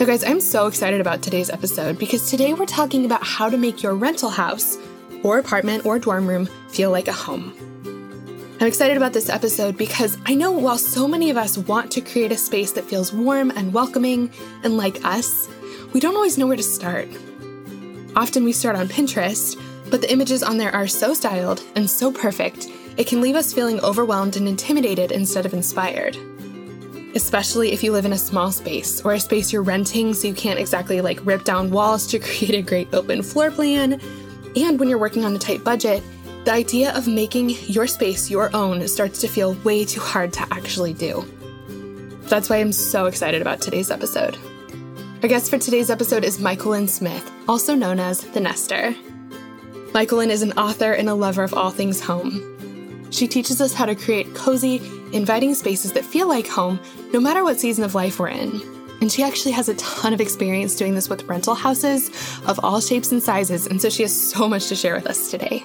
Now, guys, I'm so excited about today's episode because today we're talking about how to make your rental house, or apartment, or dorm room feel like a home. I'm excited about this episode because I know while so many of us want to create a space that feels warm and welcoming and like us, we don't always know where to start. Often we start on Pinterest, but the images on there are so styled and so perfect, it can leave us feeling overwhelmed and intimidated instead of inspired especially if you live in a small space or a space you're renting so you can't exactly like rip down walls to create a great open floor plan. And when you're working on a tight budget, the idea of making your space your own starts to feel way too hard to actually do. That's why I'm so excited about today's episode. Our guest for today's episode is Myquillyn Smith, also known as The Nester. Myquillyn is an author and a lover of all things home. She teaches us how to create cozy, inviting spaces that feel like home no matter what season of life we're in. And she actually has a ton of experience doing this with rental houses of all shapes and sizes, and so she has so much to share with us today.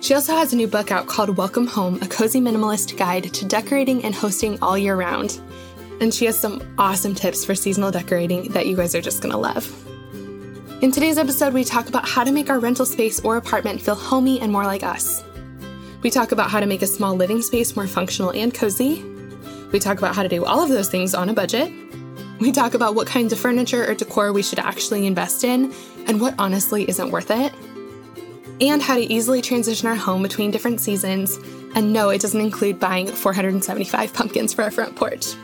She also has a new book out called Welcome Home A Cozy Minimalist Guide to Decorating and Hosting All Year Round. And she has some awesome tips for seasonal decorating that you guys are just gonna love. In today's episode, we talk about how to make our rental space or apartment feel homey and more like us. We talk about how to make a small living space more functional and cozy. We talk about how to do all of those things on a budget. We talk about what kinds of furniture or decor we should actually invest in and what honestly isn't worth it. And how to easily transition our home between different seasons. And no, it doesn't include buying 475 pumpkins for our front porch.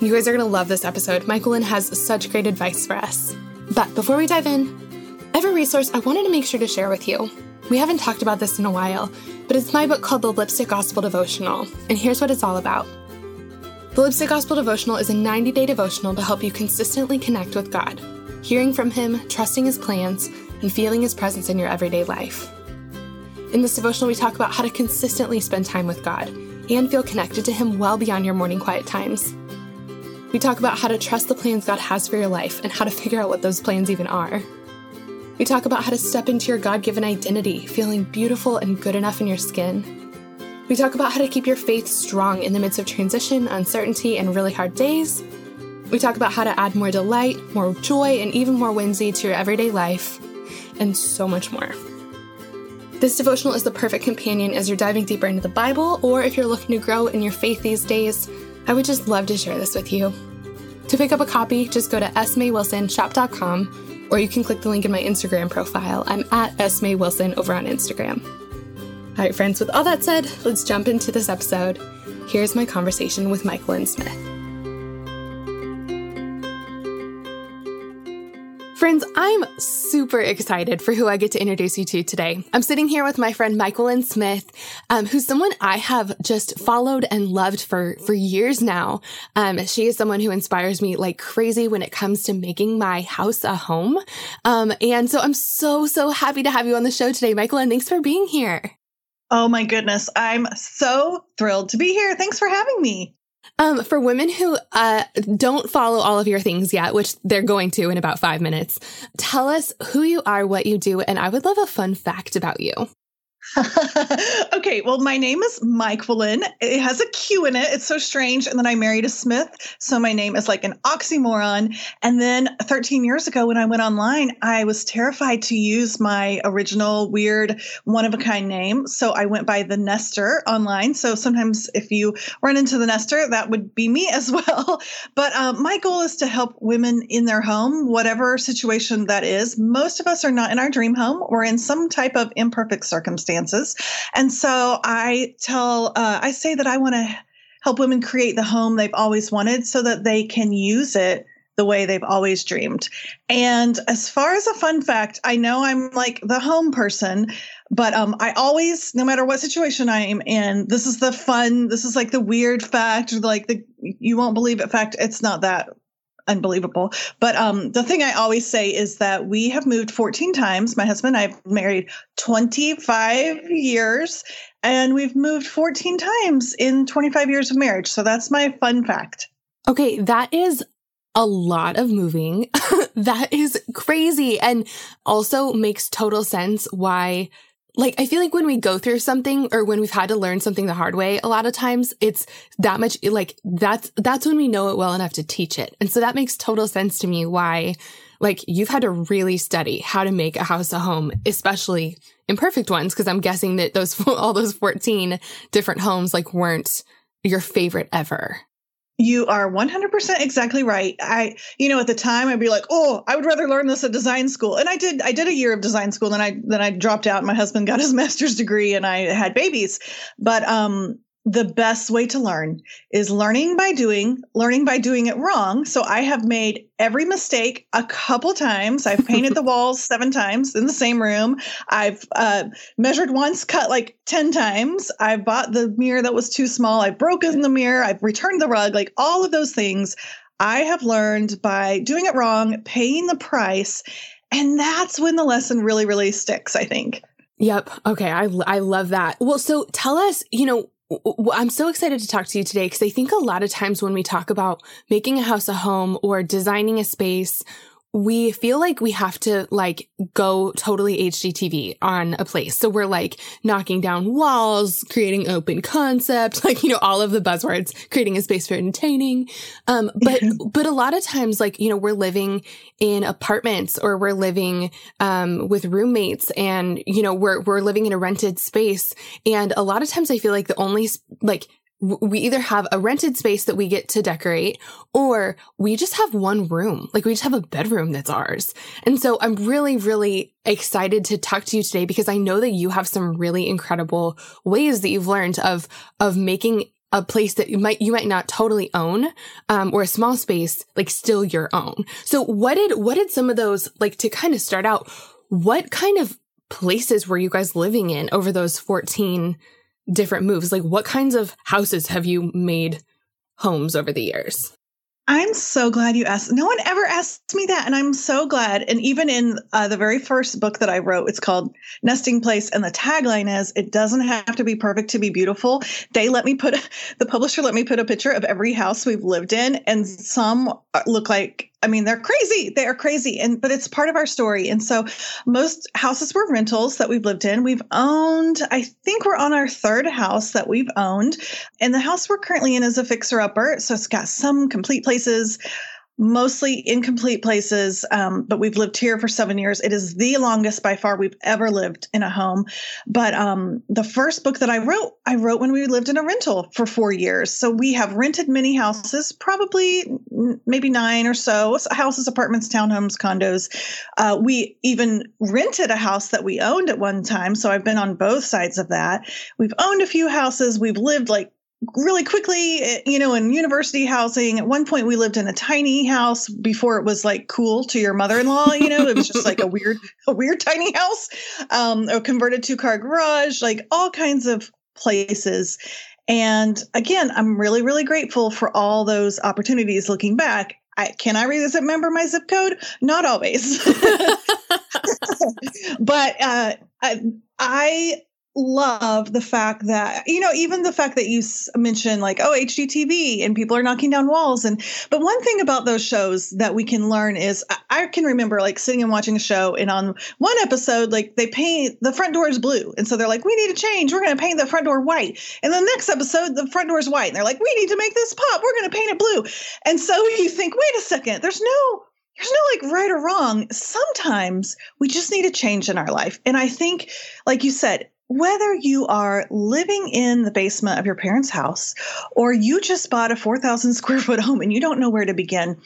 You guys are going to love this episode. Myquillyn has such great advice for us. But before we dive in, I have a resource I wanted to make sure to share with you. We haven't talked about this in a while, but it's my book called The Lipstick Gospel Devotional, and here's what it's all about. The Lipstick Gospel Devotional is a 90 day devotional to help you consistently connect with God, hearing from Him, trusting His plans, and feeling His presence in your everyday life. In this devotional, we talk about how to consistently spend time with God and feel connected to Him well beyond your morning quiet times. We talk about how to trust the plans God has for your life and how to figure out what those plans even are. We talk about how to step into your God given identity, feeling beautiful and good enough in your skin. We talk about how to keep your faith strong in the midst of transition, uncertainty, and really hard days. We talk about how to add more delight, more joy, and even more whimsy to your everyday life, and so much more. This devotional is the perfect companion as you're diving deeper into the Bible, or if you're looking to grow in your faith these days. I would just love to share this with you. To pick up a copy, just go to smaywilsonshop.com or you can click the link in my Instagram profile. I'm at Esme Wilson over on Instagram. All right, friends, with all that said, let's jump into this episode. Here's my conversation with Myquillyn Smith. Friends, I'm super excited for who I get to introduce you to today. I'm sitting here with my friend Myquillyn Smith, um, who's someone I have just followed and loved for, for years now. Um, she is someone who inspires me like crazy when it comes to making my house a home. Um, and so I'm so, so happy to have you on the show today, Michael, and thanks for being here. Oh my goodness. I'm so thrilled to be here. Thanks for having me. Um, for women who uh, don't follow all of your things yet, which they're going to in about five minutes, tell us who you are, what you do, and I would love a fun fact about you. okay, well, my name is Myquillyn. It has a Q in it. It's so strange. And then I married a Smith. So my name is like an oxymoron. And then 13 years ago, when I went online, I was terrified to use my original weird one of a kind name. So I went by the Nester online. So sometimes if you run into the Nester, that would be me as well. But um, my goal is to help women in their home, whatever situation that is. Most of us are not in our dream home, we're in some type of imperfect circumstance circumstances. And so I tell, uh, I say that I want to help women create the home they've always wanted so that they can use it the way they've always dreamed. And as far as a fun fact, I know I'm like the home person, but um, I always, no matter what situation I am in, this is the fun, this is like the weird fact, like the you won't believe it fact. It's not that unbelievable. But um, the thing I always say is that we have moved 14 times. My husband and I have married 25 years, and we've moved 14 times in 25 years of marriage. So that's my fun fact. Okay, that is a lot of moving. that is crazy and also makes total sense why like I feel like when we go through something or when we've had to learn something the hard way, a lot of times it's that much like that's that's when we know it well enough to teach it. And so that makes total sense to me why like you've had to really study how to make a house a home, especially imperfect ones because I'm guessing that those all those 14 different homes like weren't your favorite ever. You are 100% exactly right. I, you know, at the time I'd be like, "Oh, I would rather learn this at design school." And I did I did a year of design school then I then I dropped out. My husband got his master's degree and I had babies. But um the best way to learn is learning by doing, learning by doing it wrong. So I have made every mistake a couple times. I've painted the walls seven times in the same room. I've uh, measured once, cut like 10 times. I've bought the mirror that was too small. I've broken the mirror. I've returned the rug, like all of those things. I have learned by doing it wrong, paying the price. And that's when the lesson really, really sticks, I think. Yep. Okay. I, I love that. Well, so tell us, you know, I'm so excited to talk to you today because I think a lot of times when we talk about making a house a home or designing a space we feel like we have to like go totally HGTV on a place. So we're like knocking down walls, creating open concept, like, you know, all of the buzzwords, creating a space for entertaining. Um, but, but a lot of times, like, you know, we're living in apartments or we're living, um, with roommates and, you know, we're, we're living in a rented space. And a lot of times I feel like the only, like, we either have a rented space that we get to decorate or we just have one room. Like we just have a bedroom that's ours. And so I'm really, really excited to talk to you today because I know that you have some really incredible ways that you've learned of, of making a place that you might, you might not totally own, um, or a small space, like still your own. So what did, what did some of those, like to kind of start out, what kind of places were you guys living in over those 14 different moves. Like, what kinds of houses have you made homes over the years? I'm so glad you asked. No one ever asked me that. And I'm so glad. And even in uh, the very first book that I wrote, it's called Nesting Place. And the tagline is, it doesn't have to be perfect to be beautiful. They let me put, the publisher let me put a picture of every house we've lived in. And some look like I mean, they're crazy. They are crazy. And but it's part of our story. And so most houses were rentals that we've lived in. We've owned, I think we're on our third house that we've owned. And the house we're currently in is a fixer upper. So it's got some complete places, mostly incomplete places, um, but we've lived here for seven years. It is the longest by far we've ever lived in a home. But um, the first book that I wrote, I wrote when we lived in a rental for four years. So we have rented many houses, probably maybe nine or so houses, apartments, townhomes, condos. Uh, we even rented a house that we owned at one time. So I've been on both sides of that. We've owned a few houses. We've lived like really quickly, eh, you know, in university housing. At one point, we lived in a tiny house before it was like cool to your mother-in-law. You know, it was just like a weird, a weird tiny house, um, a converted two-car garage, like all kinds of places. And again, I'm really, really grateful for all those opportunities. Looking back, I, can I remember my zip code? Not always, but uh, I, I love the fact that you know even the fact that you mentioned like oh HGTV and people are knocking down walls and but one thing about those shows that we can learn is I can remember like sitting and watching a show and on one episode like they paint the front door is blue. And so they're like we need to change. We're going to paint the front door white. And the next episode the front door is white. And they're like we need to make this pop. We're going to paint it blue. And so you think wait a second. There's no there's no like right or wrong. Sometimes we just need a change in our life. And I think, like you said, whether you are living in the basement of your parents' house or you just bought a 4,000 square foot home and you don't know where to begin,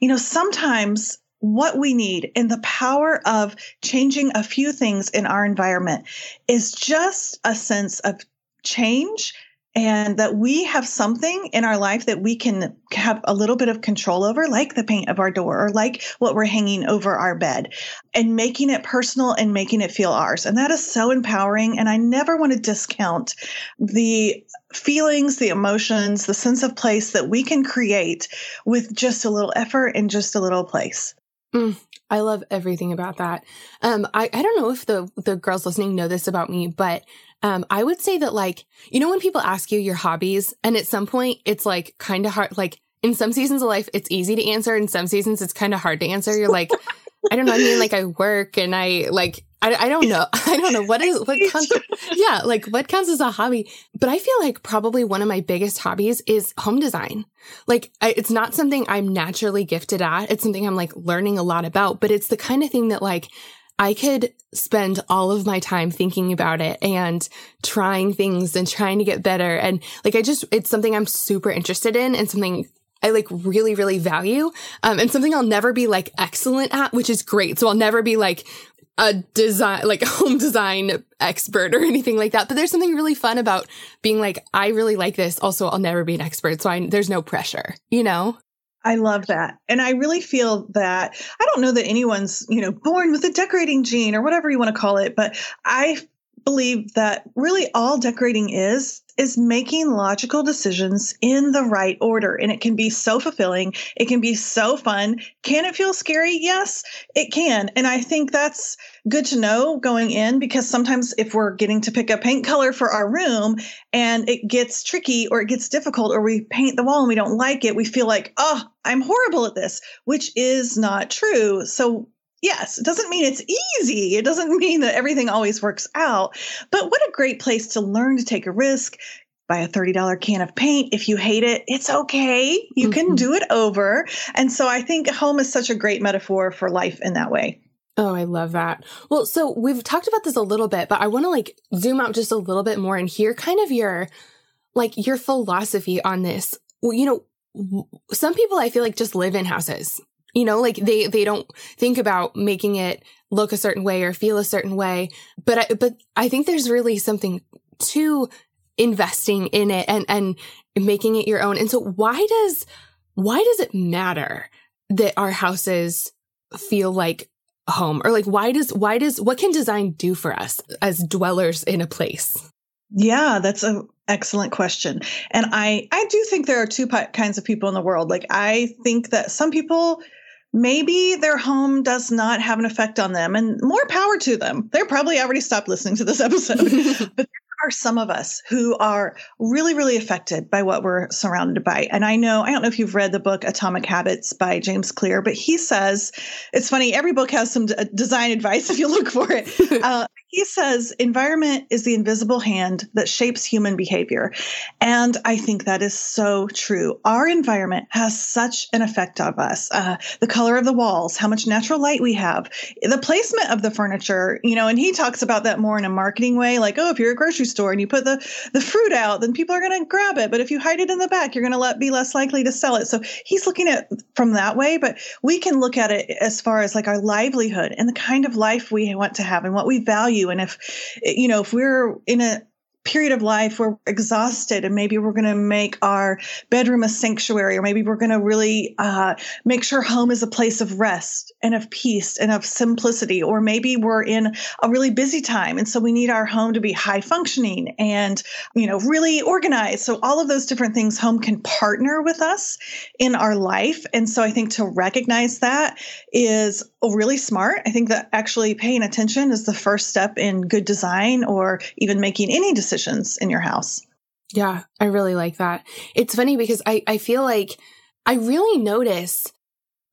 you know, sometimes what we need and the power of changing a few things in our environment is just a sense of change and that we have something in our life that we can have a little bit of control over, like the paint of our door or like what we're hanging over our bed, and making it personal and making it feel ours. And that is so empowering. And I never want to discount the feelings, the emotions, the sense of place that we can create with just a little effort and just a little place. Mm, I love everything about that. Um, I, I don't know if the, the girls listening know this about me, but um, I would say that like, you know, when people ask you your hobbies and at some point it's like kind of hard, like in some seasons of life, it's easy to answer. In some seasons, it's kind of hard to answer. You're like, I don't know. I mean, like I work and I like, I, I don't know. I don't know what is, what counts. yeah. Like what counts as a hobby, but I feel like probably one of my biggest hobbies is home design. Like I, it's not something I'm naturally gifted at. It's something I'm like learning a lot about, but it's the kind of thing that like I could spend all of my time thinking about it and trying things and trying to get better. And like, I just, it's something I'm super interested in and something I like really, really value. Um, and something I'll never be like excellent at, which is great. So I'll never be like a design, like a home design expert or anything like that. But there's something really fun about being like, I really like this. Also, I'll never be an expert. So I, there's no pressure, you know? I love that. And I really feel that I don't know that anyone's, you know, born with a decorating gene or whatever you want to call it, but I believe that really all decorating is is making logical decisions in the right order. And it can be so fulfilling. It can be so fun. Can it feel scary? Yes it can. And i think that's good to know going in because sometimes if we're getting to pick a paint color for our room and it gets tricky or it gets difficult or we paint the wall and we don't like it, we feel like, oh, I'm horrible at this, which is not true. So Yes, it doesn't mean it's easy. It doesn't mean that everything always works out. But what a great place to learn to take a risk, buy a $30 can of paint. If you hate it, it's okay. You mm-hmm. can do it over. And so I think home is such a great metaphor for life in that way. Oh, I love that. Well, so we've talked about this a little bit, but I want to like zoom out just a little bit more and hear kind of your like your philosophy on this. Well, you know, some people I feel like just live in houses. You know, like they they don't think about making it look a certain way or feel a certain way. But I, but I think there's really something to investing in it and and making it your own. And so why does why does it matter that our houses feel like home or like why does why does what can design do for us as dwellers in a place yeah that's an excellent question and i i do think there are two kinds of people in the world like i think that some people maybe their home does not have an effect on them and more power to them they're probably already stopped listening to this episode but there are some of us who are really, really affected by what we're surrounded by. And I know, I don't know if you've read the book Atomic Habits by James Clear, but he says it's funny, every book has some d- design advice if you look for it. Uh, he says environment is the invisible hand that shapes human behavior. And I think that is so true. Our environment has such an effect on us. Uh, the color of the walls, how much natural light we have, the placement of the furniture, you know, and he talks about that more in a marketing way, like, oh, if you're a grocery store and you put the, the fruit out, then people are going to grab it. But if you hide it in the back, you're going to let be less likely to sell it. So he's looking at from that way, but we can look at it as far as like our livelihood and the kind of life we want to have and what we value. And if, you know, if we're in a, period of life we're exhausted and maybe we're going to make our bedroom a sanctuary or maybe we're going to really uh, make sure home is a place of rest and of peace and of simplicity or maybe we're in a really busy time and so we need our home to be high functioning and you know really organized. So all of those different things home can partner with us in our life. And so i think to recognize that is really smart i think that actually paying attention is the first step in good design or even making any decisions in your house. Yeah, I really like that. It's funny because I, I feel like I really notice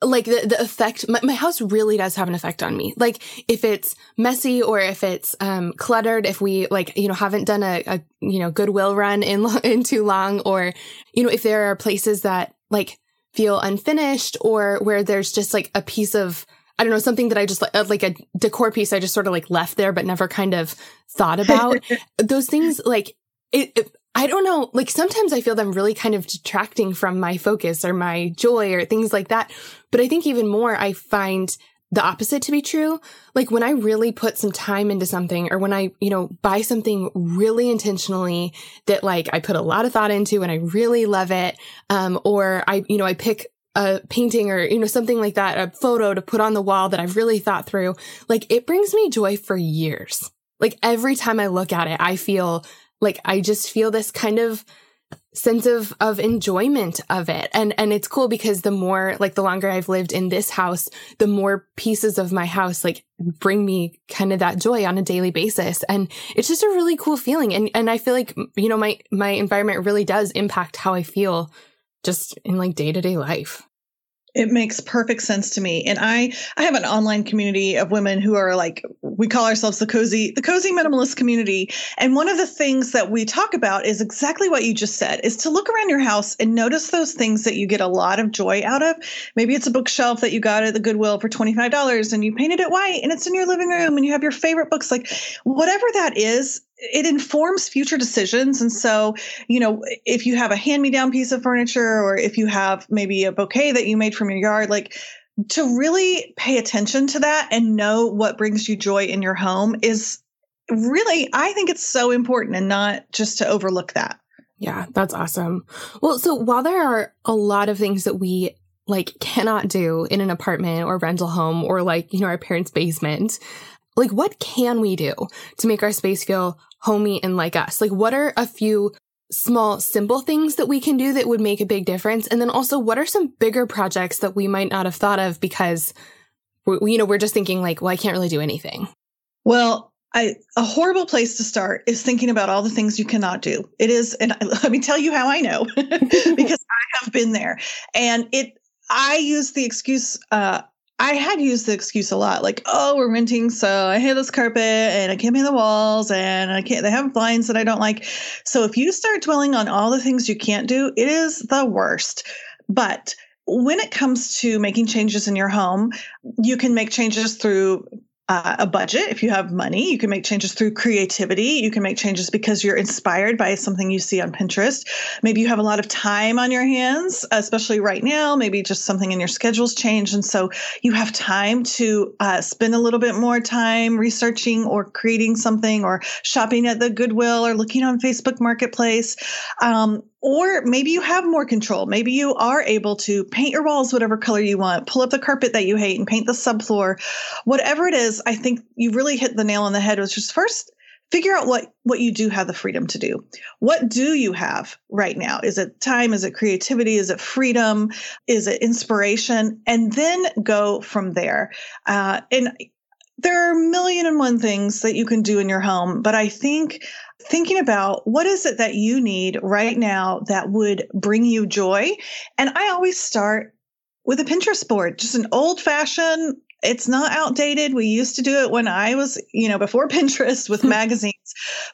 like the, the effect, my, my, house really does have an effect on me. Like if it's messy or if it's, um, cluttered, if we like, you know, haven't done a, a you know, goodwill run in, in too long, or, you know, if there are places that like feel unfinished or where there's just like a piece of, I don't know, something that I just uh, like a decor piece I just sort of like left there, but never kind of thought about. Those things like it, it, I don't know, like sometimes I feel them really kind of detracting from my focus or my joy or things like that. But I think even more, I find the opposite to be true. Like when I really put some time into something or when I, you know, buy something really intentionally that like I put a lot of thought into and I really love it. Um, or I, you know, I pick a painting or, you know, something like that, a photo to put on the wall that I've really thought through, like it brings me joy for years. Like every time I look at it, I feel like I just feel this kind of sense of of enjoyment of it. And and it's cool because the more like the longer i've lived in this house the more pieces of my house like bring me kind of that joy on a daily basis. And it's just a really cool feeling. And and i feel like you know my my environment really does impact how i feel just in like day-to-day life it makes perfect sense to me. And I I have an online community of women who are like we call ourselves the cozy the cozy minimalist community. And one of the things that we talk about is exactly what you just said is to look around your house and notice those things that you get a lot of joy out of. Maybe it's a bookshelf that you got at the Goodwill for $25 and you painted it white and it's in your living room and you have your favorite books like whatever that is it informs future decisions. And so, you know, if you have a hand me down piece of furniture or if you have maybe a bouquet that you made from your yard, like to really pay attention to that and know what brings you joy in your home is really, I think it's so important and not just to overlook that. Yeah, that's awesome. Well, so while there are a lot of things that we like cannot do in an apartment or rental home or like, you know, our parents' basement, like what can we do to make our space feel homey and like us? Like, what are a few small, simple things that we can do that would make a big difference? And then also, what are some bigger projects that we might not have thought of because, we, you know, we're just thinking like, well, I can't really do anything. Well, I, a horrible place to start is thinking about all the things you cannot do. It is, and let me tell you how I know because I have been there. And it, I use the excuse uh, I had used the excuse a lot, like, oh, we're renting, so I hate this carpet and I can't paint the walls and I can't, they have blinds that I don't like. So if you start dwelling on all the things you can't do, it is the worst. But when it comes to making changes in your home, you can make changes through uh, a budget. If you have money, you can make changes through creativity. You can make changes because you're inspired by something you see on Pinterest. Maybe you have a lot of time on your hands, especially right now. Maybe just something in your schedules changed. And so you have time to uh, spend a little bit more time researching or creating something or shopping at the Goodwill or looking on Facebook Marketplace. Um, or maybe you have more control. Maybe you are able to paint your walls whatever color you want, pull up the carpet that you hate and paint the subfloor. Whatever it is, I think you really hit the nail on the head, which is first figure out what what you do have the freedom to do. What do you have right now? Is it time? Is it creativity? Is it freedom? Is it inspiration? And then go from there. Uh, and there are a million and one things that you can do in your home, but I think thinking about what is it that you need right now that would bring you joy. And I always start with a Pinterest board, just an old fashioned it's not outdated. We used to do it when I was, you know, before Pinterest with magazines.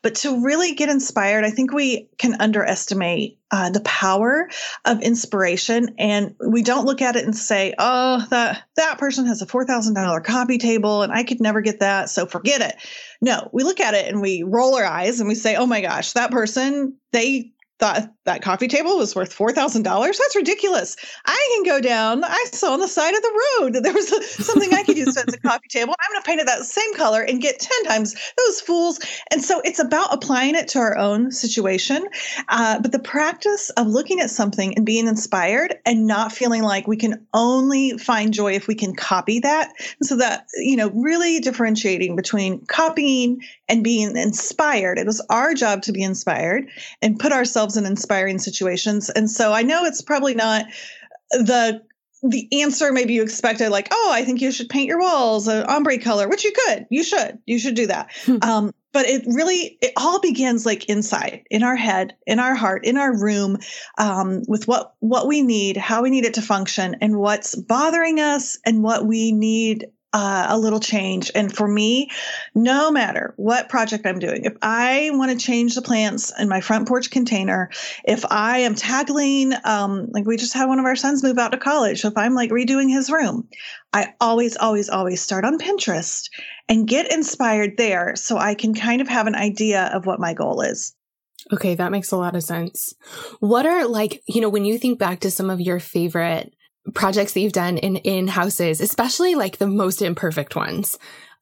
But to really get inspired, I think we can underestimate uh, the power of inspiration, and we don't look at it and say, "Oh, that that person has a four thousand dollar coffee table, and I could never get that, so forget it." No, we look at it and we roll our eyes and we say, "Oh my gosh, that person they thought that coffee table was worth $4,000. That's ridiculous. I can go down. I saw on the side of the road that there was something I could use as a coffee table. I'm going to paint it that same color and get 10 times those fools. And so it's about applying it to our own situation. Uh, but the practice of looking at something and being inspired and not feeling like we can only find joy if we can copy that. And so that, you know, really differentiating between copying and being inspired. It was our job to be inspired and put ourselves in inspiring situations. And so I know it's probably not the the answer maybe you expected like oh i think you should paint your walls an ombre color which you could you should you should do that hmm. um, but it really it all begins like inside in our head in our heart in our room um, with what what we need how we need it to function and what's bothering us and what we need uh, a little change. And for me, no matter what project I'm doing, if I want to change the plants in my front porch container, if I am tackling, um, like we just had one of our sons move out to college, so if I'm like redoing his room, I always, always, always start on Pinterest and get inspired there so I can kind of have an idea of what my goal is. Okay, that makes a lot of sense. What are like, you know, when you think back to some of your favorite projects that you've done in in houses, especially like the most imperfect ones.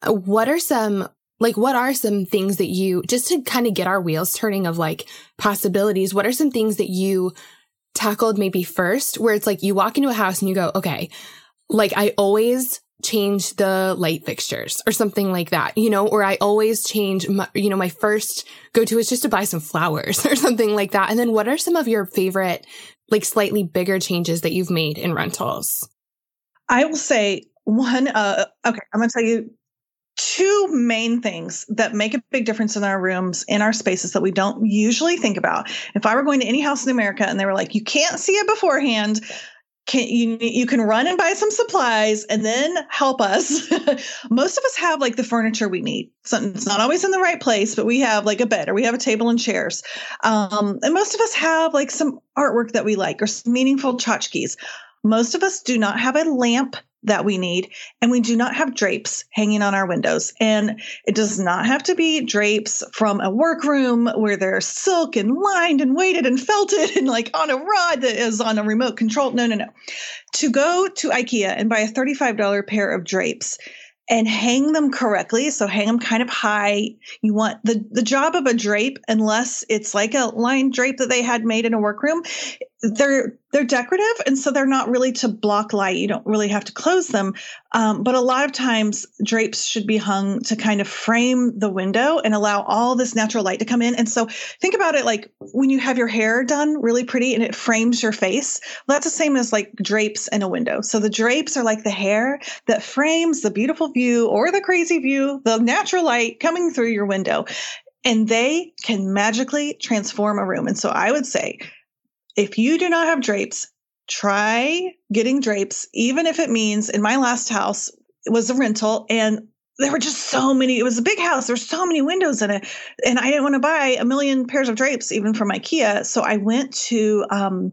What are some like what are some things that you just to kind of get our wheels turning of like possibilities, what are some things that you tackled maybe first where it's like you walk into a house and you go, "Okay, like I always change the light fixtures or something like that, you know, or I always change my, you know, my first go to is just to buy some flowers or something like that. And then what are some of your favorite, like slightly bigger changes that you've made in rentals? I will say one, uh, okay, I'm going to tell you two main things that make a big difference in our rooms, in our spaces that we don't usually think about. If I were going to any house in America and they were like, you can't see it beforehand, can you you can run and buy some supplies and then help us. Most of us have like the furniture we need. So it's not always in the right place but we have like a bed or we have a table and chairs. Um, and most of us have like some artwork that we like or some meaningful tchotchkes most of us do not have a lamp that we need. And we do not have drapes hanging on our windows. And it does not have to be drapes from a workroom where they're silk and lined and weighted and felted and like on a rod that is on a remote control. No, no, no. To go to IKEA and buy a $35 pair of drapes and hang them correctly. So hang them kind of high. You want the, the job of a drape, unless it's like a line drape that they had made in a workroom, they're they're decorative and so they're not really to block light. You don't really have to close them. Um, but a lot of times drapes should be hung to kind of frame the window and allow all this natural light to come in. And so think about it like when you have your hair done really pretty and it frames your face well, that's the same as like drapes in a window. So the drapes are like the hair that frames the beautiful view or the crazy view the natural light coming through your window. And they can magically transform a room. And so i would say if you do not have drapes, try getting drapes, even if it means in my last house, it was a rental and there were just so many. It was a big house. There's so many windows in it. And I didn't want to buy a million pairs of drapes, even from IKEA. So I went to, um,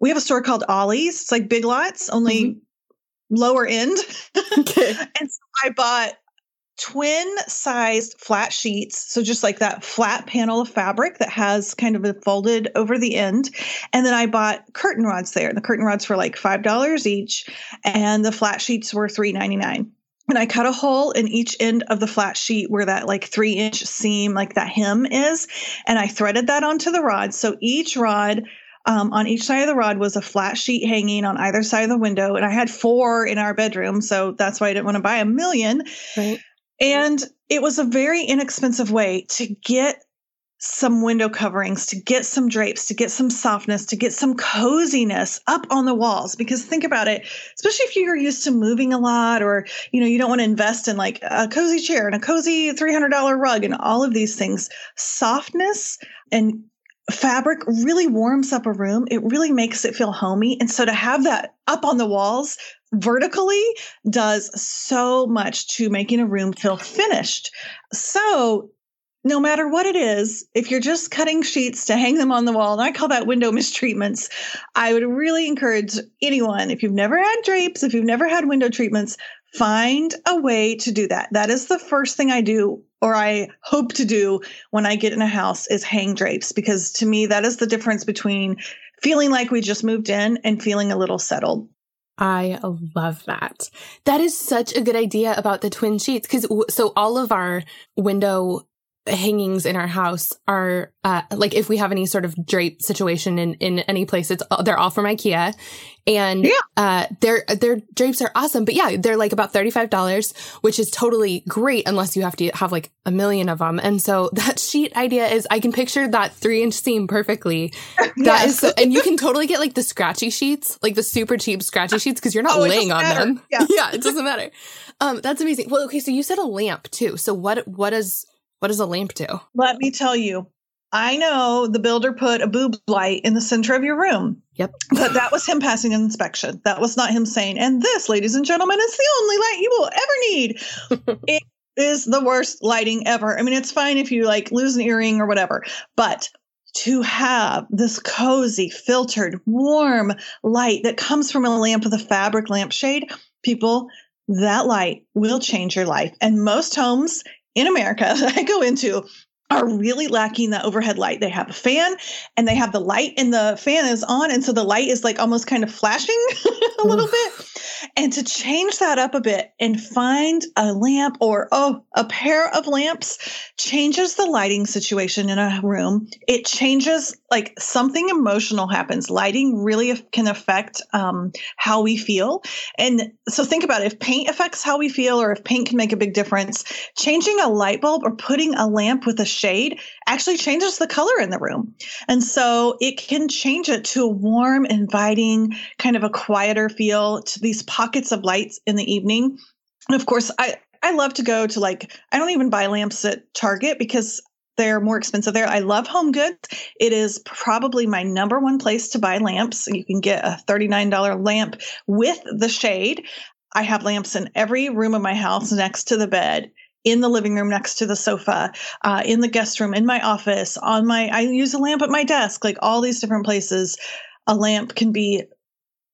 we have a store called Ollie's. It's like big lots, only mm-hmm. lower end. Okay. and so I bought twin sized flat sheets. So just like that flat panel of fabric that has kind of a folded over the end. And then I bought curtain rods there. The curtain rods were like $5 each and the flat sheets were $3.99. And I cut a hole in each end of the flat sheet where that like three inch seam, like that hem is. And I threaded that onto the rod. So each rod um, on each side of the rod was a flat sheet hanging on either side of the window. And I had four in our bedroom. So that's why I didn't want to buy a million. Right. And it was a very inexpensive way to get some window coverings, to get some drapes, to get some softness, to get some coziness up on the walls. Because think about it, especially if you're used to moving a lot or, you know, you don't want to invest in like a cozy chair and a cozy $300 rug and all of these things. Softness and fabric really warms up a room. It really makes it feel homey. And so to have that up on the walls vertically does so much to making a room feel finished. So no matter what it is, if you're just cutting sheets to hang them on the wall, and I call that window mistreatments, I would really encourage anyone, if you've never had drapes, if you've never had window treatments, find a way to do that. That is the first thing I do or I hope to do when I get in a house is hang drapes because to me that is the difference between feeling like we just moved in and feeling a little settled. I love that. That is such a good idea about the twin sheets. Cause so all of our window hangings in our house are uh, like if we have any sort of drape situation in in any place it's they're all from IKEA and yeah. uh their their drapes are awesome but yeah they're like about $35 which is totally great unless you have to have like a million of them and so that sheet idea is I can picture that 3 inch seam perfectly That yes. is so, and you can totally get like the scratchy sheets like the super cheap scratchy sheets because you're not oh, laying on matter. them yeah. yeah it doesn't matter um that's amazing well okay so you said a lamp too so what what is what does a lamp do? Let me tell you. I know the builder put a boob light in the center of your room. Yep. But that was him passing an inspection. That was not him saying, and this, ladies and gentlemen, is the only light you will ever need. it is the worst lighting ever. I mean, it's fine if you like lose an earring or whatever, but to have this cozy, filtered, warm light that comes from a lamp with a fabric lampshade, people, that light will change your life. And most homes in America that I go into are really lacking that overhead light. They have a fan and they have the light and the fan is on. And so the light is like almost kind of flashing a little bit. And to change that up a bit and find a lamp or, oh, a pair of lamps changes the lighting situation in a room. It changes, like something emotional happens. Lighting really can affect um, how we feel. And so think about it. if paint affects how we feel or if paint can make a big difference, changing a light bulb or putting a lamp with a shade actually changes the color in the room. And so it can change it to a warm, inviting, kind of a quieter feel to these pockets of lights in the evening. And of course, I, I love to go to like, I don't even buy lamps at Target because they're more expensive there. I love Home Goods. It is probably my number one place to buy lamps. You can get a $39 lamp with the shade. I have lamps in every room of my house next to the bed in the living room next to the sofa, uh, in the guest room, in my office, on my, I use a lamp at my desk, like all these different places. A lamp can be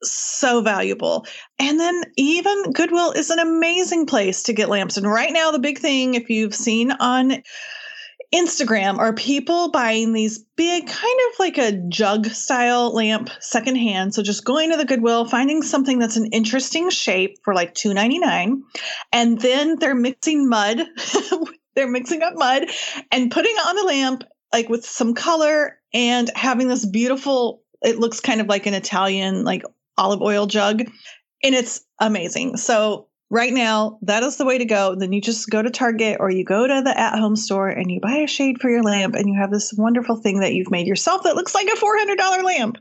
so valuable. And then even Goodwill is an amazing place to get lamps. And right now, the big thing, if you've seen on Instagram are people buying these big, kind of like a jug style lamp secondhand. So just going to the Goodwill, finding something that's an interesting shape for like two ninety nine, and then they're mixing mud. they're mixing up mud and putting on the lamp, like with some color, and having this beautiful. It looks kind of like an Italian like olive oil jug, and it's amazing. So right now that is the way to go then you just go to target or you go to the at home store and you buy a shade for your lamp and you have this wonderful thing that you've made yourself that looks like a $400 lamp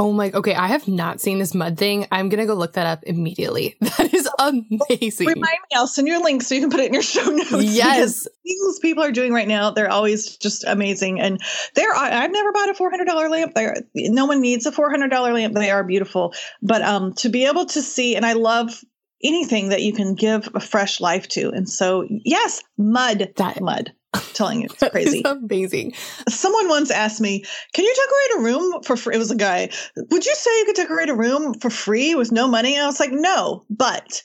Oh my, okay. I have not seen this mud thing. I'm going to go look that up immediately. That is amazing. Remind me, I'll send you a link so you can put it in your show notes. Yes. Things people are doing right now, they're always just amazing. And there, I've never bought a $400 lamp. There, no one needs a $400 lamp. They are beautiful. But um, to be able to see, and I love anything that you can give a fresh life to. And so, yes, mud, that mud. I'm telling you, it's crazy. amazing. Someone once asked me, "Can you decorate a room for free?" It was a guy. Would you say you could decorate a room for free with no money? And I was like, "No, but."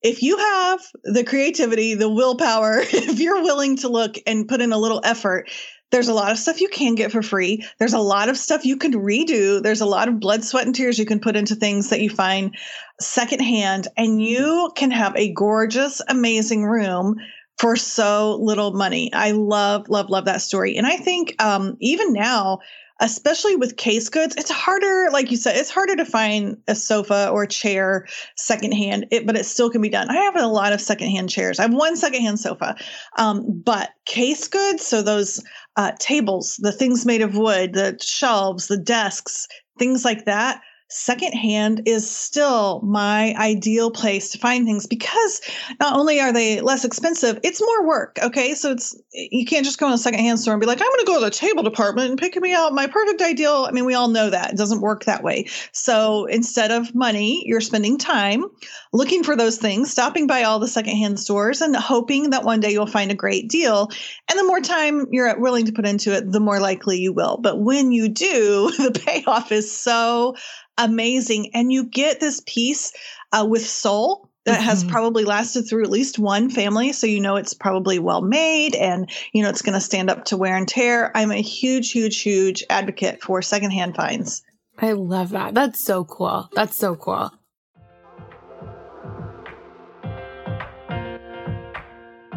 If you have the creativity, the willpower, if you're willing to look and put in a little effort, there's a lot of stuff you can get for free. There's a lot of stuff you can redo. There's a lot of blood, sweat, and tears you can put into things that you find secondhand, and you can have a gorgeous, amazing room for so little money. I love, love, love that story. And I think um, even now, especially with case goods, it's harder, like you said, it's harder to find a sofa or a chair secondhand, it, but it still can be done. I have a lot of secondhand chairs. I have one secondhand sofa, um, but case goods, so those uh, tables, the things made of wood, the shelves, the desks, things like that secondhand is still my ideal place to find things because not only are they less expensive, it's more work. Okay. So it's, you can't just go in a secondhand store and be like, I'm going to go to the table department and pick me out my perfect ideal. I mean, we all know that it doesn't work that way. So instead of money, you're spending time looking for those things, stopping by all the secondhand stores and hoping that one day you'll find a great deal. And the more time you're willing to put into it, the more likely you will. But when you do, the payoff is so amazing. And you get this piece uh, with soul that mm-hmm. has probably lasted through at least one family. So you know it's probably well made and you know it's going to stand up to wear and tear. I'm a huge, huge, huge advocate for secondhand finds. I love that. That's so cool. That's so cool.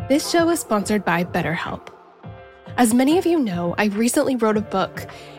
This show is sponsored by BetterHelp. As many of you know, I recently wrote a book,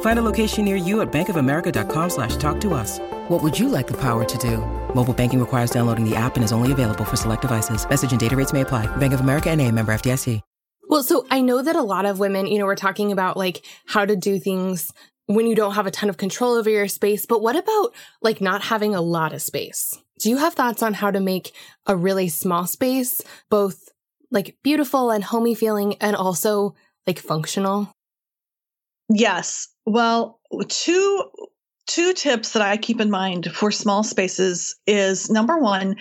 Find a location near you at bankofamerica.com slash talk to us. What would you like the power to do? Mobile banking requires downloading the app and is only available for select devices. Message and data rates may apply. Bank of America and a member FDIC. Well, so I know that a lot of women, you know, we're talking about like how to do things when you don't have a ton of control over your space. But what about like not having a lot of space? Do you have thoughts on how to make a really small space both like beautiful and homey feeling and also like functional? Yes. Well, two two tips that I keep in mind for small spaces is number one,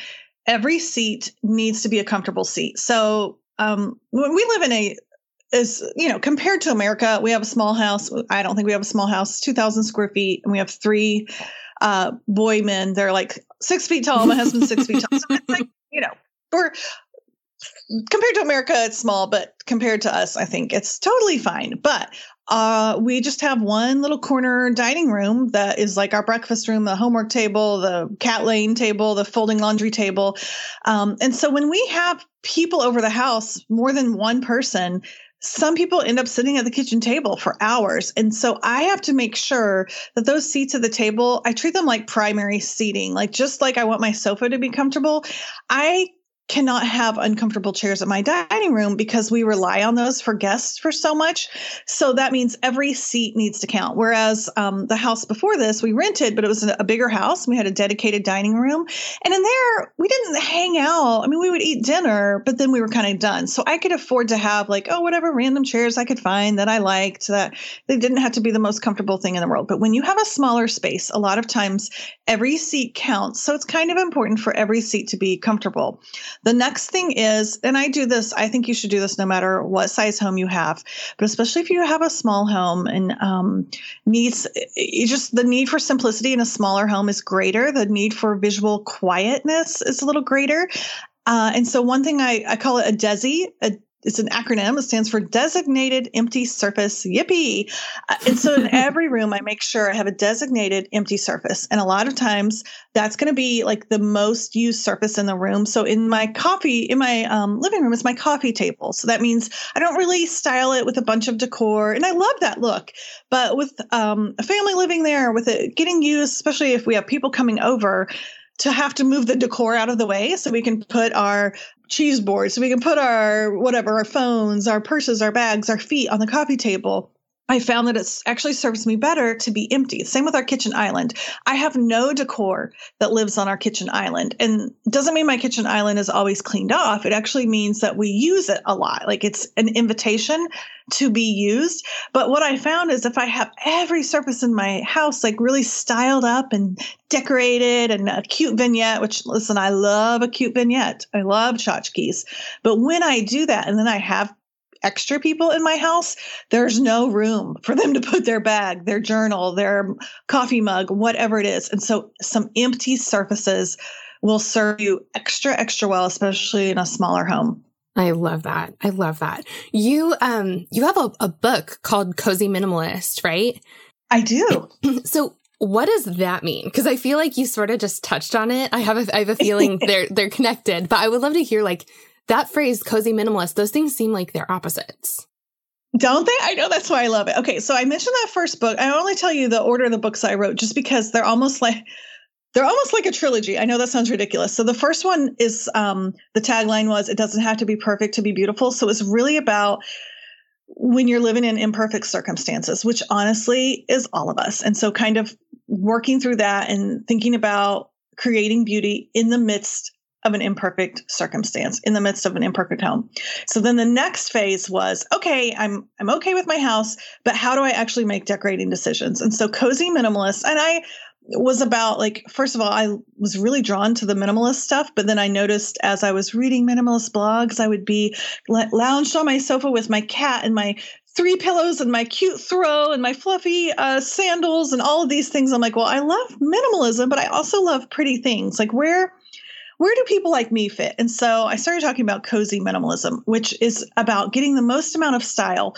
every seat needs to be a comfortable seat. So um, when we live in a is you know compared to america we have a small house i don't think we have a small house 2000 square feet and we have three uh boy men they're like six feet tall my husband's six feet tall so it's like you know we're compared to america it's small but compared to us i think it's totally fine but uh, we just have one little corner dining room that is like our breakfast room, the homework table, the cat lane table, the folding laundry table. Um, and so when we have people over the house, more than one person, some people end up sitting at the kitchen table for hours. And so I have to make sure that those seats at the table, I treat them like primary seating, like just like I want my sofa to be comfortable. I cannot have uncomfortable chairs at my dining room because we rely on those for guests for so much. So that means every seat needs to count. Whereas um, the house before this, we rented, but it was a bigger house. We had a dedicated dining room. And in there, we didn't hang out. I mean, we would eat dinner, but then we were kind of done. So I could afford to have, like, oh, whatever random chairs I could find that I liked, that they didn't have to be the most comfortable thing in the world. But when you have a smaller space, a lot of times every seat counts. So it's kind of important for every seat to be comfortable. The next thing is, and I do this, I think you should do this no matter what size home you have, but especially if you have a small home and um, needs, just the need for simplicity in a smaller home is greater. The need for visual quietness is a little greater. Uh, and so one thing I, I call it a DESI, a it's an acronym. It stands for Designated Empty Surface. Yippee! Uh, and so in every room, I make sure I have a designated empty surface. And a lot of times, that's going to be like the most used surface in the room. So in my coffee, in my um, living room, is my coffee table. So that means I don't really style it with a bunch of decor, and I love that look. But with um, a family living there, with it getting used, especially if we have people coming over to have to move the decor out of the way so we can put our cheese board, so we can put our whatever, our phones, our purses, our bags, our feet on the coffee table. I found that it actually serves me better to be empty. Same with our kitchen island. I have no decor that lives on our kitchen island. And doesn't mean my kitchen island is always cleaned off. It actually means that we use it a lot. Like it's an invitation to be used. But what I found is if I have every surface in my house like really styled up and decorated and a cute vignette, which listen, I love a cute vignette. I love tchotchkes. But when I do that and then I have extra people in my house, there's no room for them to put their bag, their journal, their coffee mug, whatever it is. And so some empty surfaces will serve you extra, extra well, especially in a smaller home. I love that. I love that. You um you have a, a book called Cozy Minimalist, right? I do. so what does that mean? Because I feel like you sort of just touched on it. I have a I have a feeling they're they're connected, but I would love to hear like that phrase cozy minimalist, those things seem like they're opposites. Don't they? I know that's why I love it. Okay, so I mentioned that first book. I only tell you the order of the books I wrote just because they're almost like they're almost like a trilogy. I know that sounds ridiculous. So the first one is um, the tagline was "It doesn't have to be perfect to be beautiful." So it's really about when you're living in imperfect circumstances, which honestly is all of us. And so, kind of working through that and thinking about creating beauty in the midst of an imperfect circumstance in the midst of an imperfect home. So then the next phase was, okay, I'm I'm okay with my house, but how do I actually make decorating decisions? And so cozy minimalist and I was about like first of all I was really drawn to the minimalist stuff, but then I noticed as I was reading minimalist blogs, I would be lounged on my sofa with my cat and my three pillows and my cute throw and my fluffy uh, sandals and all of these things. I'm like, well, I love minimalism, but I also love pretty things. Like where where do people like me fit? And so I started talking about cozy minimalism, which is about getting the most amount of style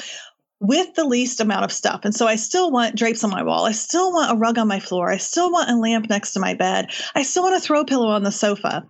with the least amount of stuff. And so I still want drapes on my wall. I still want a rug on my floor. I still want a lamp next to my bed. I still want a throw a pillow on the sofa.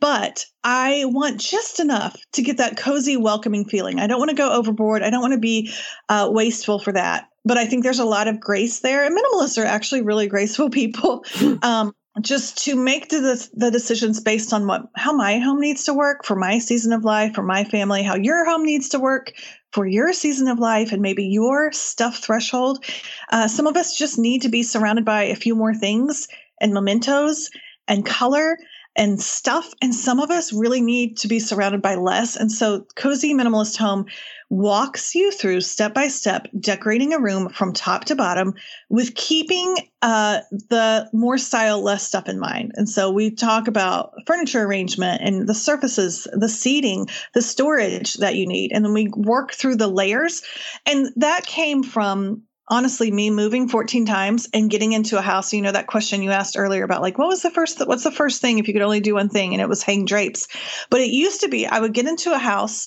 But I want just enough to get that cozy, welcoming feeling. I don't want to go overboard. I don't want to be uh, wasteful for that. But I think there's a lot of grace there. And minimalists are actually really graceful people. Um, just to make the, the decisions based on what how my home needs to work for my season of life for my family how your home needs to work for your season of life and maybe your stuff threshold. Uh, some of us just need to be surrounded by a few more things and mementos and color and stuff and some of us really need to be surrounded by less and so cozy minimalist home walks you through step by step decorating a room from top to bottom with keeping uh, the more style, less stuff in mind. And so we talk about furniture arrangement and the surfaces, the seating, the storage that you need. And then we work through the layers. And that came from honestly me moving 14 times and getting into a house you know that question you asked earlier about like what was the first what's the first thing if you could only do one thing and it was hang drapes but it used to be i would get into a house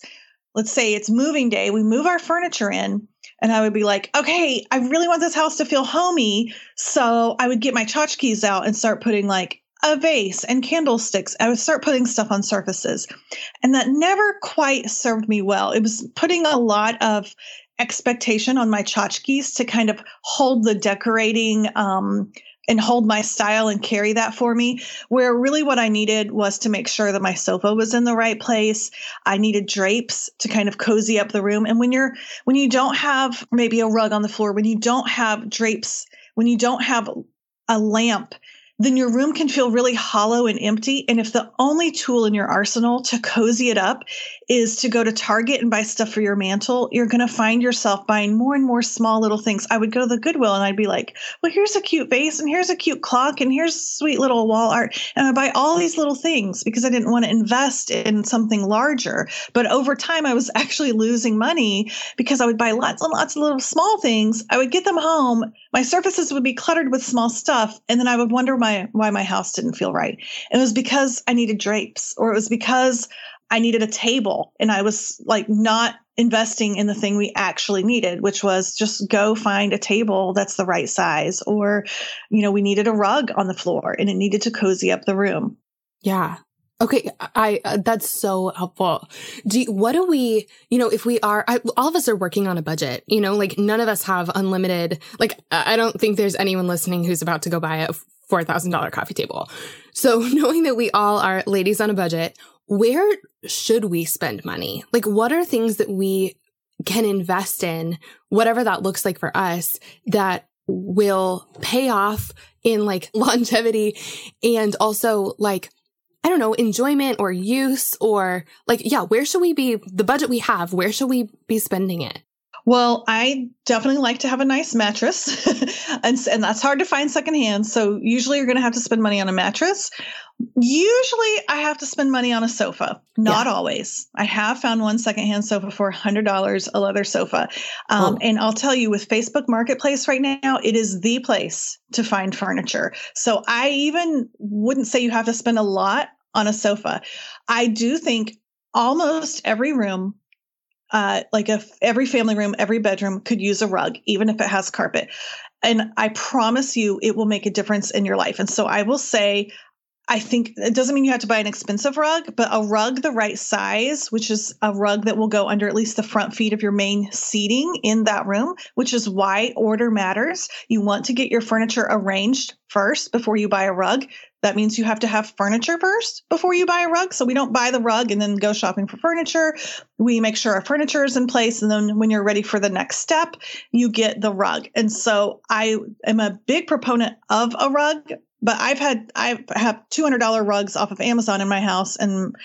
let's say it's moving day, we move our furniture in, and I would be like, okay, I really want this house to feel homey. So I would get my tchotchkes out and start putting like a vase and candlesticks. I would start putting stuff on surfaces. And that never quite served me well. It was putting a lot of expectation on my tchotchkes to kind of hold the decorating um, and hold my style and carry that for me. Where really what I needed was to make sure that my sofa was in the right place. I needed drapes to kind of cozy up the room. And when you're when you don't have maybe a rug on the floor, when you don't have drapes, when you don't have a lamp then your room can feel really hollow and empty. And if the only tool in your arsenal to cozy it up is to go to Target and buy stuff for your mantle, you're going to find yourself buying more and more small little things. I would go to the Goodwill and I'd be like, well, here's a cute vase and here's a cute clock and here's sweet little wall art. And I buy all these little things because I didn't want to invest in something larger. But over time, I was actually losing money because I would buy lots and lots of little small things. I would get them home. My surfaces would be cluttered with small stuff. And then I would wonder my why my house didn't feel right. It was because I needed drapes or it was because I needed a table and I was like not investing in the thing we actually needed, which was just go find a table that's the right size or you know, we needed a rug on the floor and it needed to cozy up the room. Yeah. Okay, I uh, that's so helpful. Do you, what do we, you know, if we are I, all of us are working on a budget, you know, like none of us have unlimited like I don't think there's anyone listening who's about to go buy a $4,000 coffee table. So knowing that we all are ladies on a budget, where should we spend money? Like, what are things that we can invest in, whatever that looks like for us, that will pay off in like longevity and also like, I don't know, enjoyment or use or like, yeah, where should we be? The budget we have, where should we be spending it? Well, I definitely like to have a nice mattress, and, and that's hard to find secondhand. So usually you're going to have to spend money on a mattress. Usually I have to spend money on a sofa. Not yeah. always. I have found one secondhand sofa for $100, a leather sofa. Um, oh. And I'll tell you, with Facebook Marketplace right now, it is the place to find furniture. So I even wouldn't say you have to spend a lot on a sofa. I do think almost every room uh, like if every family room, every bedroom could use a rug, even if it has carpet. And I promise you, it will make a difference in your life. And so I will say, I think it doesn't mean you have to buy an expensive rug, but a rug the right size, which is a rug that will go under at least the front feet of your main seating in that room, which is why order matters. You want to get your furniture arranged first before you buy a rug. That means you have to have furniture first before you buy a rug. So we don't buy the rug and then go shopping for furniture. We make sure our furniture is in place. And then when you're ready for the next step, you get the rug. And so I am a big proponent of a rug but I've had I have two hundred dollar rugs off of Amazon in my house, and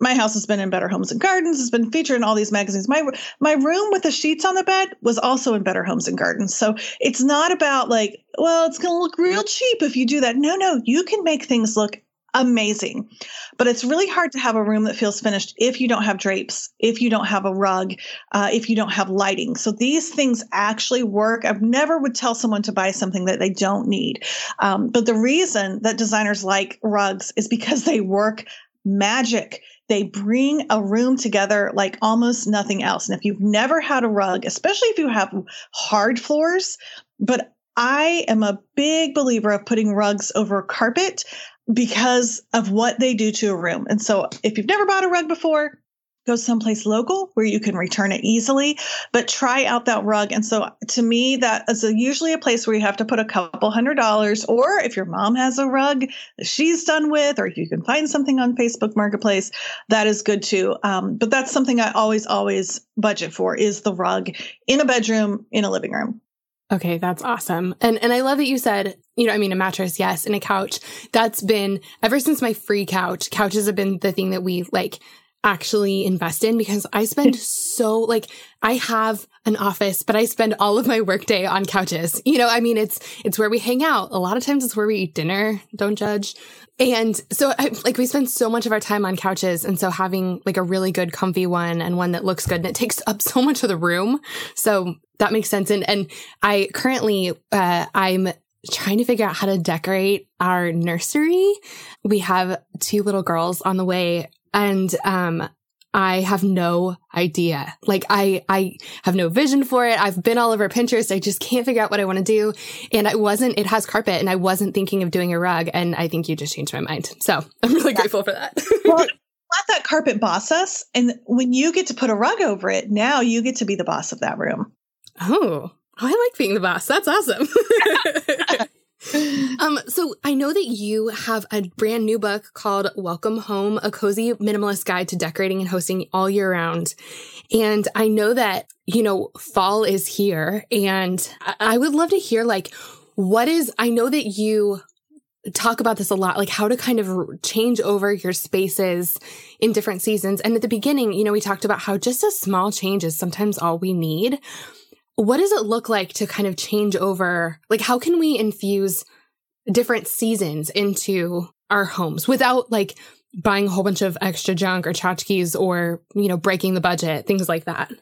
my house has been in Better Homes and Gardens. It's been featured in all these magazines. My my room with the sheets on the bed was also in Better Homes and Gardens. So it's not about like, well, it's going to look real cheap if you do that. No, no, you can make things look amazing. But it's really hard to have a room that feels finished if you don't have drapes, if you don't have a rug, uh, if you don't have lighting. So these things actually work. I never would tell someone to buy something that they don't need. Um, but the reason that designers like rugs is because they work magic. They bring a room together like almost nothing else. And if you've never had a rug, especially if you have hard floors, but I am a big believer of putting rugs over carpet because of what they do to a room. And so if you've never bought a rug before, go someplace local where you can return it easily, but try out that rug. And so to me, that is a, usually a place where you have to put a couple hundred dollars, or if your mom has a rug that she's done with, or if you can find something on Facebook Marketplace, that is good too. Um, but that's something I always, always budget for is the rug in a bedroom, in a living room. Okay, that's awesome. And and I love that you said, you know, I mean a mattress, yes, and a couch. That's been ever since my free couch. Couches have been the thing that we like actually invest in because I spend so like I have an office, but I spend all of my workday on couches. You know, I mean it's it's where we hang out. A lot of times it's where we eat dinner. Don't judge. And so I, like we spend so much of our time on couches. And so having like a really good comfy one and one that looks good and it takes up so much of the room. So that makes sense. And, and I currently, uh, I'm trying to figure out how to decorate our nursery. We have two little girls on the way and, um, I have no idea. Like I, I have no vision for it. I've been all over Pinterest. I just can't figure out what I want to do. And I wasn't, it has carpet and I wasn't thinking of doing a rug. And I think you just changed my mind. So I'm really yeah. grateful for that. well, let that carpet boss us. And when you get to put a rug over it, now you get to be the boss of that room. Oh, I like being the boss. That's awesome. um, so I know that you have a brand new book called Welcome Home, a cozy minimalist guide to decorating and hosting all year round. And I know that, you know, fall is here and I would love to hear like, what is, I know that you talk about this a lot, like how to kind of change over your spaces in different seasons. And at the beginning, you know, we talked about how just a small change is sometimes all we need. What does it look like to kind of change over? Like, how can we infuse different seasons into our homes without like buying a whole bunch of extra junk or tchotchkes or, you know, breaking the budget, things like that?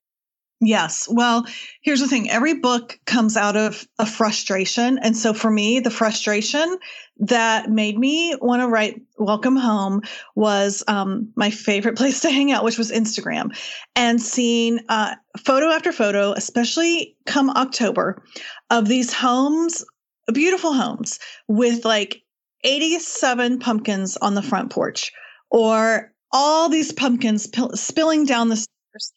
Yes. Well, here's the thing every book comes out of a frustration. And so for me, the frustration that made me want to write Welcome Home was um, my favorite place to hang out, which was Instagram. And seeing uh, photo after photo, especially come October, of these homes, beautiful homes with like 87 pumpkins on the front porch or all these pumpkins p- spilling down the stairs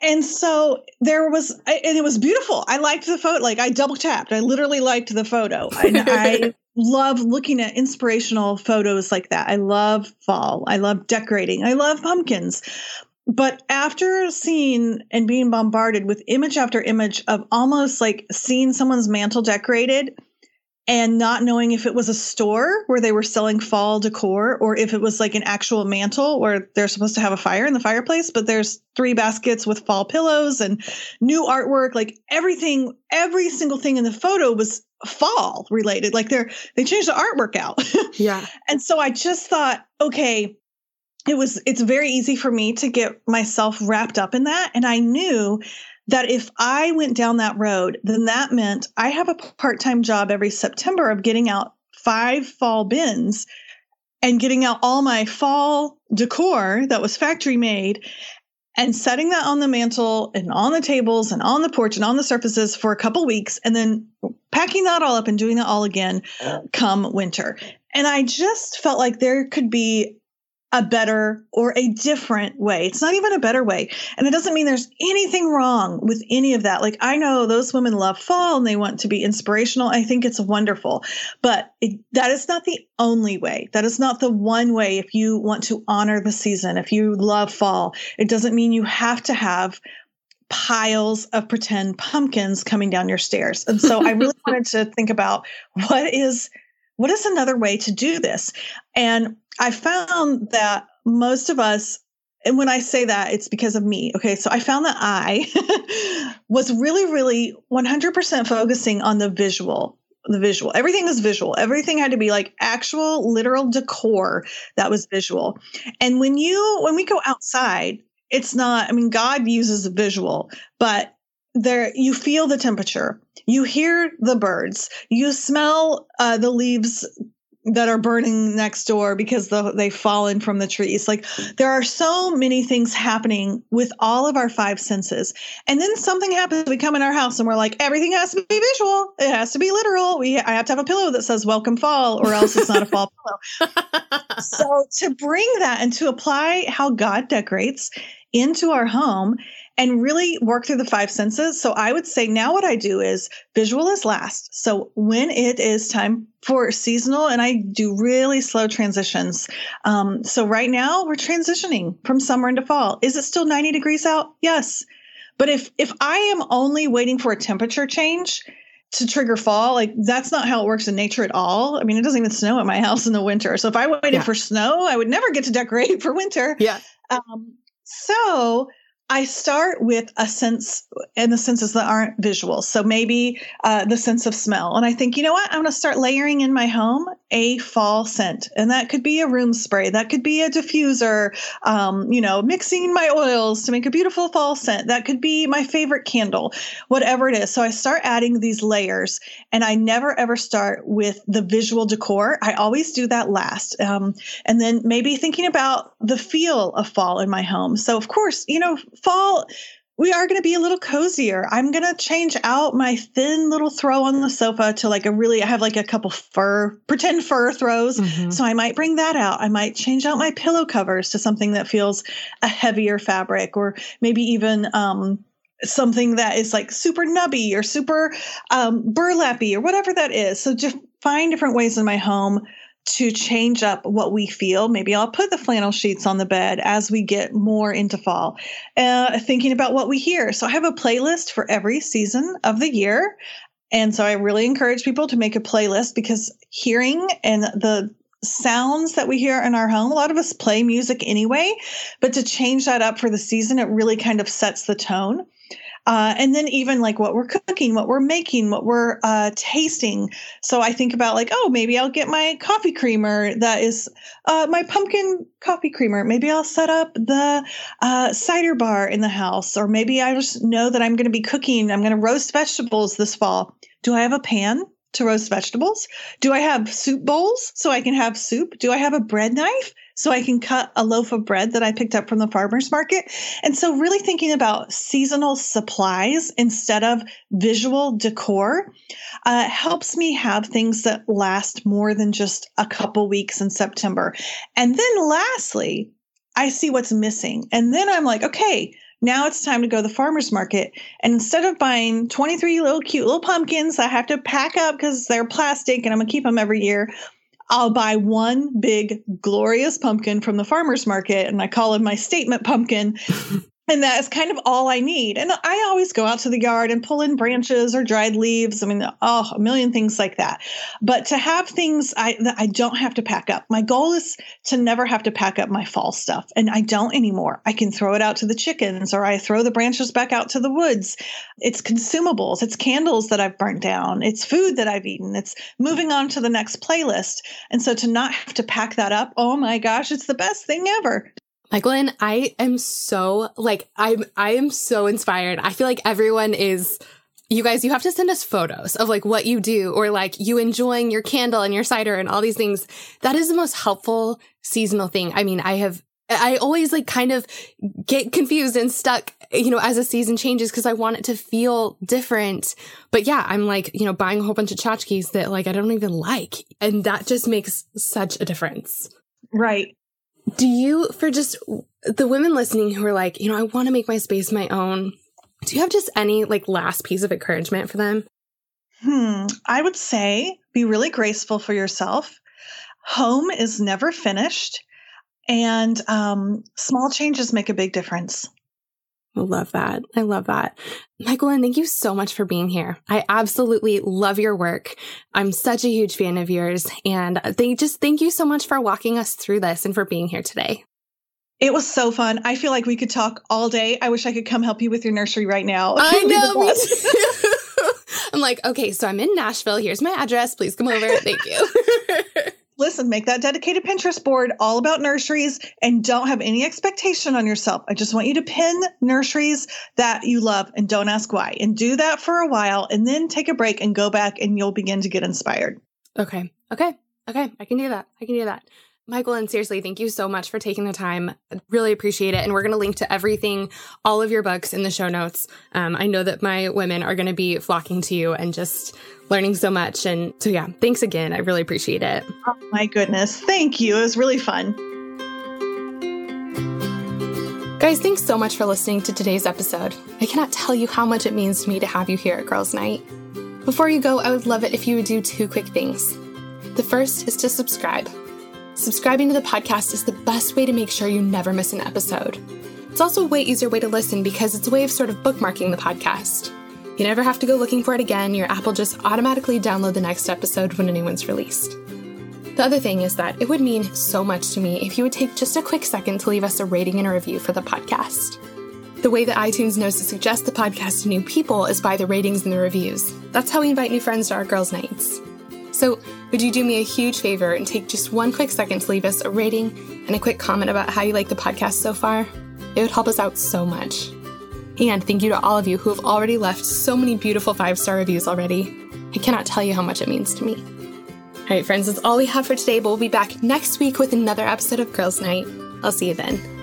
and so there was and it was beautiful. I liked the photo like i double tapped. I literally liked the photo. I, I love looking at inspirational photos like that. I love fall. I love decorating. I love pumpkins. But after seeing and being bombarded with image after image of almost like seeing someone's mantle decorated and not knowing if it was a store where they were selling fall decor or if it was like an actual mantle where they're supposed to have a fire in the fireplace, but there's three baskets with fall pillows and new artwork. Like everything, every single thing in the photo was fall related. Like they're, they changed the artwork out. Yeah. and so I just thought, okay, it was, it's very easy for me to get myself wrapped up in that. And I knew that if I went down that road, then that meant I have a part time job every September of getting out five fall bins and getting out all my fall decor that was factory made and setting that on the mantle and on the tables and on the porch and on the surfaces for a couple weeks and then packing that all up and doing that all again come winter. And I just felt like there could be a better or a different way. It's not even a better way. And it doesn't mean there's anything wrong with any of that. Like I know those women love fall and they want to be inspirational. I think it's wonderful. But it, that is not the only way. That is not the one way if you want to honor the season. If you love fall, it doesn't mean you have to have piles of pretend pumpkins coming down your stairs. And so I really wanted to think about what is what is another way to do this? And I found that most of us, and when I say that, it's because of me. Okay. So I found that I was really, really 100% focusing on the visual. The visual. Everything was visual. Everything had to be like actual literal decor that was visual. And when you, when we go outside, it's not, I mean, God uses visual, but there you feel the temperature you hear the birds you smell uh, the leaves that are burning next door because the, they've fallen from the trees. Like there are so many things happening with all of our five senses. And then something happens. We come in our house and we're like, everything has to be visual. It has to be literal. We I have to have a pillow that says welcome fall or else it's not a fall pillow. so to bring that and to apply how God decorates into our home and really work through the five senses. So I would say now what I do is visual is last. So when it is time for seasonal, and I do really slow transitions. Um, so right now we're transitioning from summer into fall. Is it still 90 degrees out? Yes. But if if I am only waiting for a temperature change, to trigger fall. Like that's not how it works in nature at all. I mean, it doesn't even snow at my house in the winter. So if I waited yeah. for snow, I would never get to decorate for winter. Yeah. Um, so I start with a sense and the senses that aren't visual. So maybe uh, the sense of smell. And I think, you know what? I'm going to start layering in my home a fall scent. And that could be a room spray, that could be a diffuser, um, you know, mixing my oils to make a beautiful fall scent. That could be my favorite candle, whatever it is. So I start adding these layers and I never ever start with the visual decor. I always do that last. Um, and then maybe thinking about the feel of fall in my home. So, of course, you know, fall we are going to be a little cozier. I'm going to change out my thin little throw on the sofa to like a really, I have like a couple fur, pretend fur throws. Mm-hmm. So I might bring that out. I might change out my pillow covers to something that feels a heavier fabric or maybe even, um, something that is like super nubby or super um, burlappy or whatever that is. So just find different ways in my home to change up what we feel. Maybe I'll put the flannel sheets on the bed as we get more into fall, uh, thinking about what we hear. So I have a playlist for every season of the year. And so I really encourage people to make a playlist because hearing and the sounds that we hear in our home, a lot of us play music anyway, but to change that up for the season, it really kind of sets the tone. Uh, and then even like what we're cooking, what we're making, what we're uh, tasting. So I think about like, oh, maybe I'll get my coffee creamer that is uh, my pumpkin coffee creamer. Maybe I'll set up the uh, cider bar in the house, or maybe I just know that I'm going to be cooking. I'm going to roast vegetables this fall. Do I have a pan? to roast vegetables? Do I have soup bowls so I can have soup? Do I have a bread knife so I can cut a loaf of bread that I picked up from the farmer's market? And so, really thinking about seasonal supplies instead of visual decor uh, helps me have things that last more than just a couple weeks in September. And then, lastly, I see what's missing. And then I'm like, okay, now it's time to go to the farmer's market. And instead of buying 23 little cute little pumpkins I have to pack up because they're plastic and I'm going to keep them every year, I'll buy one big glorious pumpkin from the farmer's market and I call it my statement pumpkin. And that is kind of all I need. And I always go out to the yard and pull in branches or dried leaves. I mean, oh, a million things like that. But to have things I that I don't have to pack up. My goal is to never have to pack up my fall stuff, and I don't anymore. I can throw it out to the chickens, or I throw the branches back out to the woods. It's consumables. It's candles that I've burnt down. It's food that I've eaten. It's moving on to the next playlist. And so to not have to pack that up, oh my gosh, it's the best thing ever. Myquillyn, I am so like I'm I am so inspired. I feel like everyone is you guys, you have to send us photos of like what you do or like you enjoying your candle and your cider and all these things. That is the most helpful seasonal thing. I mean, I have I always like kind of get confused and stuck, you know, as a season changes because I want it to feel different. But yeah, I'm like, you know, buying a whole bunch of tchotchkes that like I don't even like. And that just makes such a difference. Right. Do you, for just the women listening who are like, you know, I want to make my space my own, do you have just any like last piece of encouragement for them? Hmm. I would say be really graceful for yourself. Home is never finished, and um, small changes make a big difference. Love that. I love that. Myquillyn, thank you so much for being here. I absolutely love your work. I'm such a huge fan of yours. And they just thank you so much for walking us through this and for being here today. It was so fun. I feel like we could talk all day. I wish I could come help you with your nursery right now. I know. Me. I'm like, okay, so I'm in Nashville. Here's my address. Please come over. Thank you. listen, make that dedicated Pinterest board all about nurseries and don't have any expectation on yourself. I just want you to pin nurseries that you love and don't ask why. And do that for a while and then take a break and go back and you'll begin to get inspired. Okay. Okay. Okay. I can do that. I can do that. Myquillyn seriously, thank you so much for taking the time. Really appreciate it. And we're going to link to everything, all of your books in the show notes. Um, I know that my women are going to be flocking to you and just learning so much. And so, yeah, thanks again. I really appreciate it. Oh, my goodness. Thank you. It was really fun. Guys, thanks so much for listening to today's episode. I cannot tell you how much it means to me to have you here at Girls Night. Before you go, I would love it if you would do two quick things. The first is to subscribe. Subscribing to the podcast is the best way to make sure you never miss an episode. It's also a way easier way to listen because it's a way of sort of bookmarking the podcast. You never have to go looking for it again, your app will just automatically download the next episode when a new one's released. The other thing is that it would mean so much to me if you would take just a quick second to leave us a rating and a review for the podcast. The way that iTunes knows to suggest the podcast to new people is by the ratings and the reviews. That's how we invite new friends to our girls' nights. So, would you do me a huge favor and take just one quick second to leave us a rating and a quick comment about how you like the podcast so far? It would help us out so much. And thank you to all of you who have already left so many beautiful five star reviews already. I cannot tell you how much it means to me. All right, friends, that's all we have for today, but we'll be back next week with another episode of Girls Night. I'll see you then.